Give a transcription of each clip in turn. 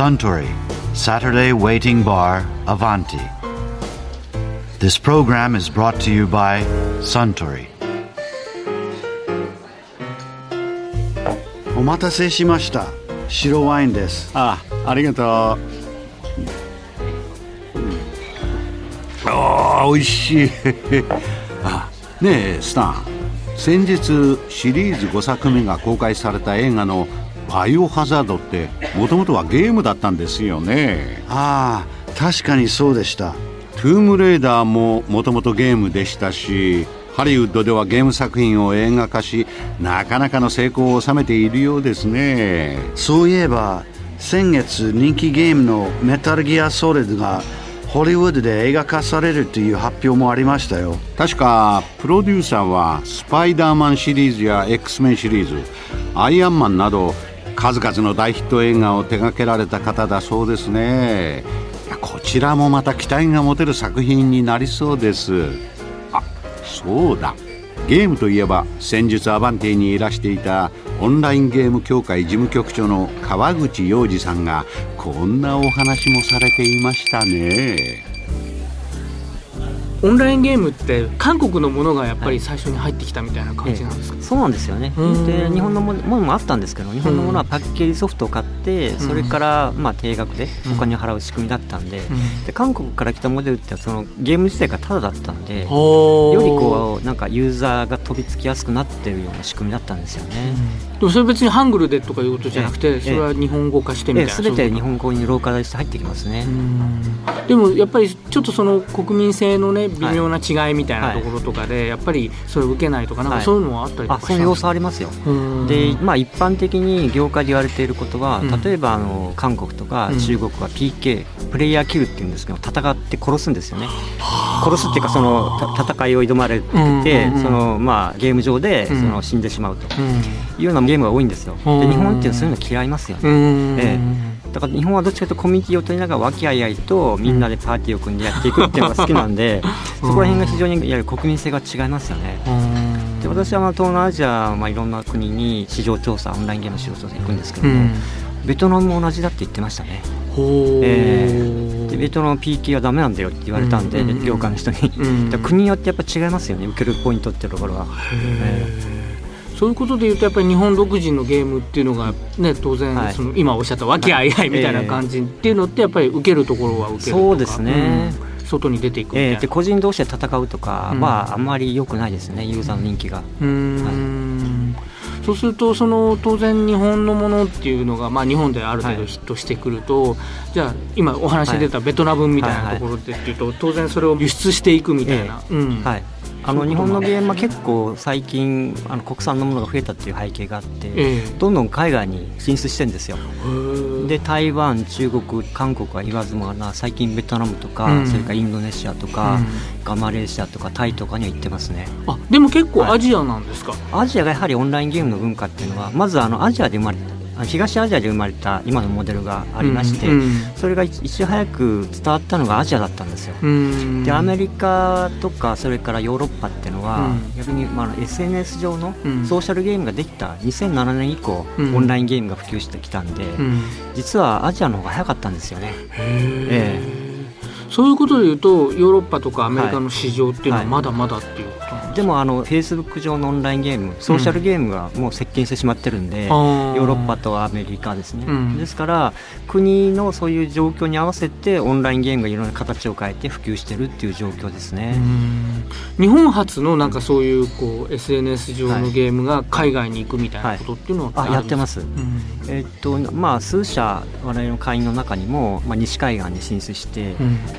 Suntory Saturday Waiting Bar Avanti. This program is brought to you by Suntory. お待たせしました白ワインですあありがとう、ああ美味しいあねえスタン先日シリーズ5作目が公開された映画の「バイオハザード」ってもともとはゲームだったんですよね。ああ確かにそうでした。トゥームレーダーももともとゲームでしたしハリウッドではゲーム作品を映画化しなかなかの成功を収めているようですね。そういえば先月人気ゲームのメタルギアソリッドがホリウッドで映画化されるという発表もありましたよ。確かプロデューサーはスパイダーマンシリーズや X メンシリーズアイアンマンなど数々の大ヒット映画を手掛けられた方だそうですね。こちらもまた期待が持てる作品になりそうです。あそうだ。ゲームといえば先日アバンティにいらしていたオンラインゲーム協会事務局長の川口洋二さんがこんなお話もされていましたね。オンラインゲームって韓国のものがやっぱり最初に入ってきたみたいな感じなんですか、ええ、そうなんですよね。で日本のものもあったんですけど日本のものはパッケージソフトを買ってそれからまあ定額でお金を払う仕組みだったんでで韓国から来たモデルってそのゲーム自体がタダだったんでよりこうなんかユーザーが飛びつきやすくなってるような仕組みだったんですよね、でもそれ別にハングルでとかいうことじゃなくて、それは日本語化してみたいな、すべて日本語にローカライズして入ってきますね。でもやっぱりちょっとその国民性のね微妙な違いみたいなところとかで、やっぱりそれを受けないとかなんかそういうのはあったりとか、はい、そういう様子ありますよ。で、まあ、一般的に業界で言われていることは、例えばあの韓国とか中国は PK、プレイヤーキルっていうんですけど戦って殺すんですよね。殺すっていうかその戦いを挑まれて、そのまあ、ゲーム上でその死んでしまうというようなゲームが多いんですよ。で日本っていうのはそういうの嫌いますよね、ええだから日本はどっちかというとコミュニティを取りながら和気あいあいとみんなでパーティーを組んでやっていくっていうのが好きなんで、そこら辺が非常にいわゆる国民性が違いますよね。で私はまあ東南アジア、まあ、いろんな国に市場調査オンラインゲーム市場調査行くんですけども、ベトナムも同じだって言ってましたね。えー、でベトナム PK はダメなんだよって言われたんで、業界の人に、国によってやっぱ違いますよね受けるポイントっていうところは。そういうことでいうとやっぱり日本独自のゲームっていうのが、ね、当然その今おっしゃった和気あい。あいみたいな感じっていうのってやっぱり受けるところは受けるそうですね、うん、外に出ていくえー、で個人同士で戦うとかはあんまり良くないですね、ユーザーの人気が。うん。そうするとその当然日本のものっていうのが、まあ、日本である程度ヒットしてくると、はい、じゃあ今お話出たベトナムみたいなところでっていうと、当然それを輸出していくみたいな。えー、うん。はいあの日本のゲームは結構最近あの国産のものが増えたっていう背景があって、えー、どんどん海外に進出してるんですよ。で台湾中国韓国は言わずもがな最近ベトナムとか、うん、それからインドネシアとか、うん、マレーシアとかタイとかには行ってますね。あでも結構アジアなんですか、はい、アジアがやはりオンラインゲームの文化っていうのはまずあのアジアで生まれた東アジアで生まれた今のモデルがありまして、うんうん、それがいち早く伝わったのがアジアだったんですよ。うん、でアメリカとかそれからヨーロッパっていうのは、逆に、まあ、SNS 上のソーシャルゲームができた2007年以降、オンラインゲームが普及してきたんで、実はアジアの方が早かったんですよね。ええそういうことでいうとヨーロッパとかアメリカの市場っていうのはまだまだっていうことなんですか、はいでもあのフェイスブック上のオンラインゲームソーシャルゲームがもう接近してしまってるんで、うん、ヨーロッパとアメリカですね、うん、ですから国のそういう状況に合わせてオンラインゲームがいろんな形を変えて普及してるっていう状況ですね。日本初のなんかそういうこう SNS 上のゲームが海外に行くみたいなことっていうのは、はい、あやってます、うん、えー、っとまあ数社我々の会員の中にも、まあ、西海岸に進出して、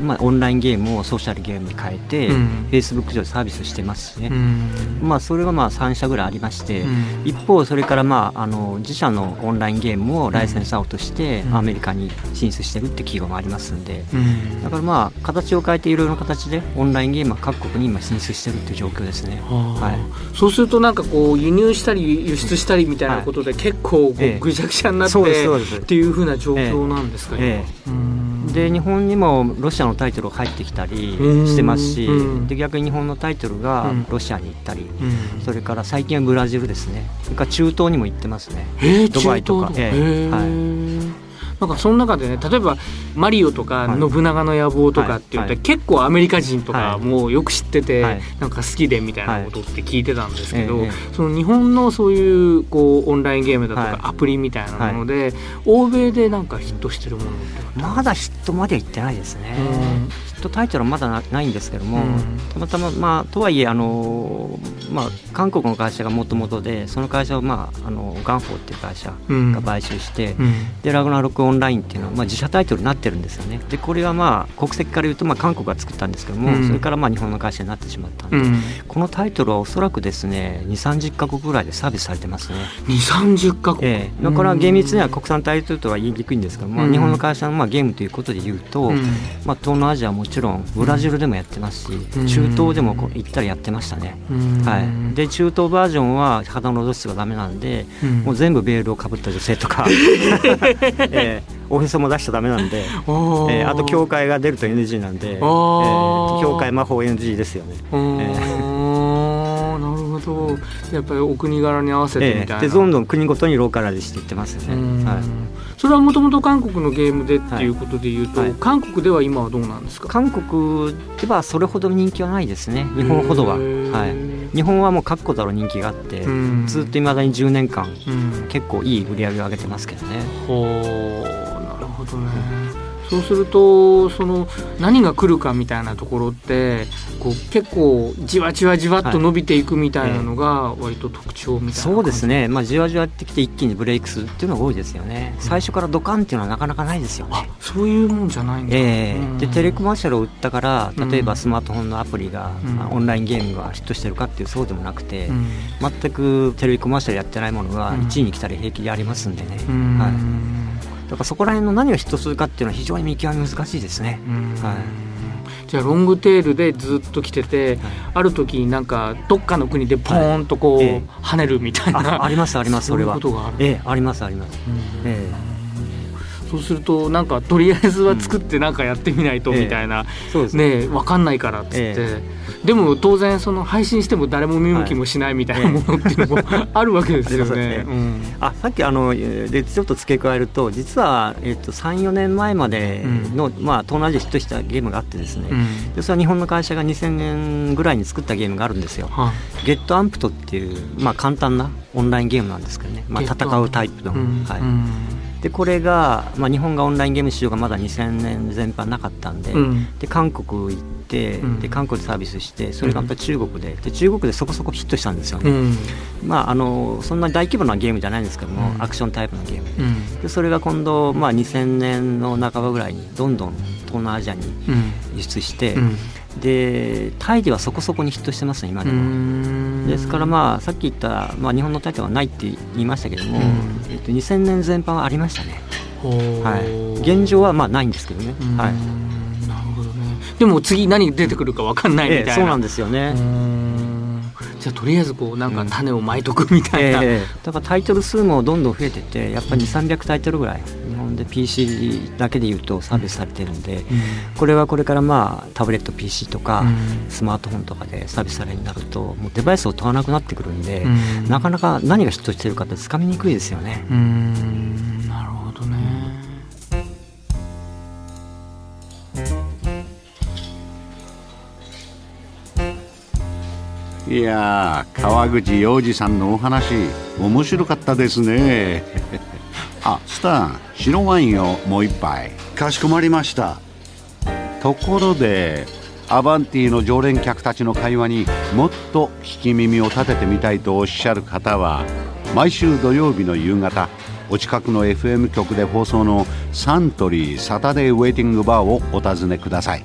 まあ、オンラインゲームをソーシャルゲームに変えて、フェイスブック上でサービスしてますね、まあ、それがまあ3社ぐらいありまして、一方それからまああの自社のオンラインゲームをライセンスアウトしてアメリカに進出してるって企業もありますんで、だからまあ形を変えていろいろな形でオンラインゲームは各国に今進出してるっていう状況ですね、はい、そうするとなんかこう輸入したり輸出したりみたいなことで結構こうぐちゃぐちゃになって、っていうふうな状況なんですかね。で日本にもロシアのタイトルが入ってきたりしてますし、で逆に日本のタイトルがロシアに行ったり、それから最近はブラジルですね。それから中東にも行ってますね、ドバイとか、えー、はいなんかその中でね例えばマリオとか信長の野望とかって言って、結構アメリカ人とかもよく知ってて、なんか好きでみたいなことって聞いてたんですけど、その日本のそういうこうオンラインゲームだとかアプリみたいなもので、欧米でなんかヒットしてるものってまだヒットまでいってないですね。トタイトルはまだないんですけども、うん、たまたま、まあ、とはいえあの、まあ、韓国の会社がもともとでその会社を、まあ、あのガンフォーっていう会社が買収して、うん、でラグナロクオンラインっていうのは、まあ、自社タイトルになってるんですよね。でこれは、まあ、国籍から言うと、まあ、韓国が作ったんですけども、うん、それから、まあ、日本の会社になってしまったんで、このタイトルはおそらくですね2 3 0か国ぐらいでサービスされてますね。2 3 0か国、ええ、だから厳密には国産タイトルとは言いにくいんですけども、日本の会社の、まあ、ゲームということで言うと、まあ、東南アジアはもちろんブラジルでもやってますし、中東でもこう行ったらやってましたね、はい、で中東バージョンは肌の露出がダメなんで、もう全部ベールをかぶった女性とか、えー、おへそも出しちゃダメなんで、えー、あと教会が出ると NG なんで、えー、教会魔法 NG ですよね。えー、なるほど。やっぱりお国柄に合わせてみたいな、えー、でどんどん国ごとにローカライズしていってますよね。はい。それはもともと韓国のゲームでっていうことでいうと、はい。はい、韓国では今はどうなんですか？韓国ではそれほど人気はないですね。日本ほどは、はい、日本はもう確固たる人気があってずっといまだに10年間結構いい売り上げを上げてますけどね。ほうほどね。そうするとその何が来るかみたいなところってこう結構じわじわじわっと伸びていくみたいなのが割と特徴みたいな、そうですね、まあ、じわじわってきて一気にブレイクするっていうのが多いですよね、最初からドカンっていうのはなかなかないですよね。そういうもんじゃないんだ、えー、でテレコマーシャルを売ったから例えばスマートフォンのアプリが、オンラインゲームがヒットしてるかっていうそうでもなくて、全くテレビコマーシャルやってないものが1位に来たり平気でありますんでね、はいだからそこら辺の何をヒットするかっていうのは非常に見極め難しいですね。はい。じゃあロングテールでずっと来てて、はい、ある時になんかどっかの国でポーンとこう、はい、跳ねるみたいな。ありますありますそれはことがある、ええ、ありますあります、ええ、そうするとなんかとりあえずは作ってなんかやってみないとみたいな、うん、ね。分かんないからっつって、えでも当然その配信しても誰も見向きもしないみたいなものっていうのもあるわけですよね。あさっきあのでちょっと付け加えると実は、えー、と34年前までの、うん、まあ、東南アジアヒットしたゲームがあってですね、うん、でそれは日本の会社が2000年ぐらいに作ったゲームがあるんですよ。はゲットアンプトっていう、まあ、簡単なオンラインゲームなんですけどね、まあ、戦うタイプの。はい。でこれが、まあ、日本がオンラインゲーム市場がまだ2000年全般なかったんでうん、で韓国行って、うん、で韓国でサービスしてそれがまた中国でで中国でそこそこヒットしたんですよね、うん、まあ、あのそんな大規模なゲームじゃないんですけども、アクションタイプのゲーム。でそれが今度、まあ、2000年の半ばぐらいにどんどん東南アジアに輸出して、でタイではそこそこにヒットしてますね今でも。ですからまあさっき言った、まあ、日本のタイトルはないって言いましたけども、えっと、2000年全般はありましたね。はい。現状はまあないんですけどね。はいでも次何出てくるか分かんないみたいな、ええ、そうなんですよね。じゃあとりあえずこうなんか種をまいとくみたいな、うんえー、だからタイトル数もどんどん増えててやっぱり300タイトルぐらい日本で PC だけでいうとサービスされてるんで、うん、これはこれからまあタブレット PC とか、スマートフォンとかでサービスされるようになるともうデバイスを問わなくなってくるんで、なかなか何がヒットしてるかってつかみにくいですよね。なるいや川口洋二さんのお話面白かったですね。あスタン白ワインをもう一杯。かしこまりました。ところでアバンティの常連客たちの会話にもっと聞き耳を立ててみたいとおっしゃる方は毎週土曜日の夕方お近くの FM 局で放送のサントリーサタデーウェイティングバーをお尋ねください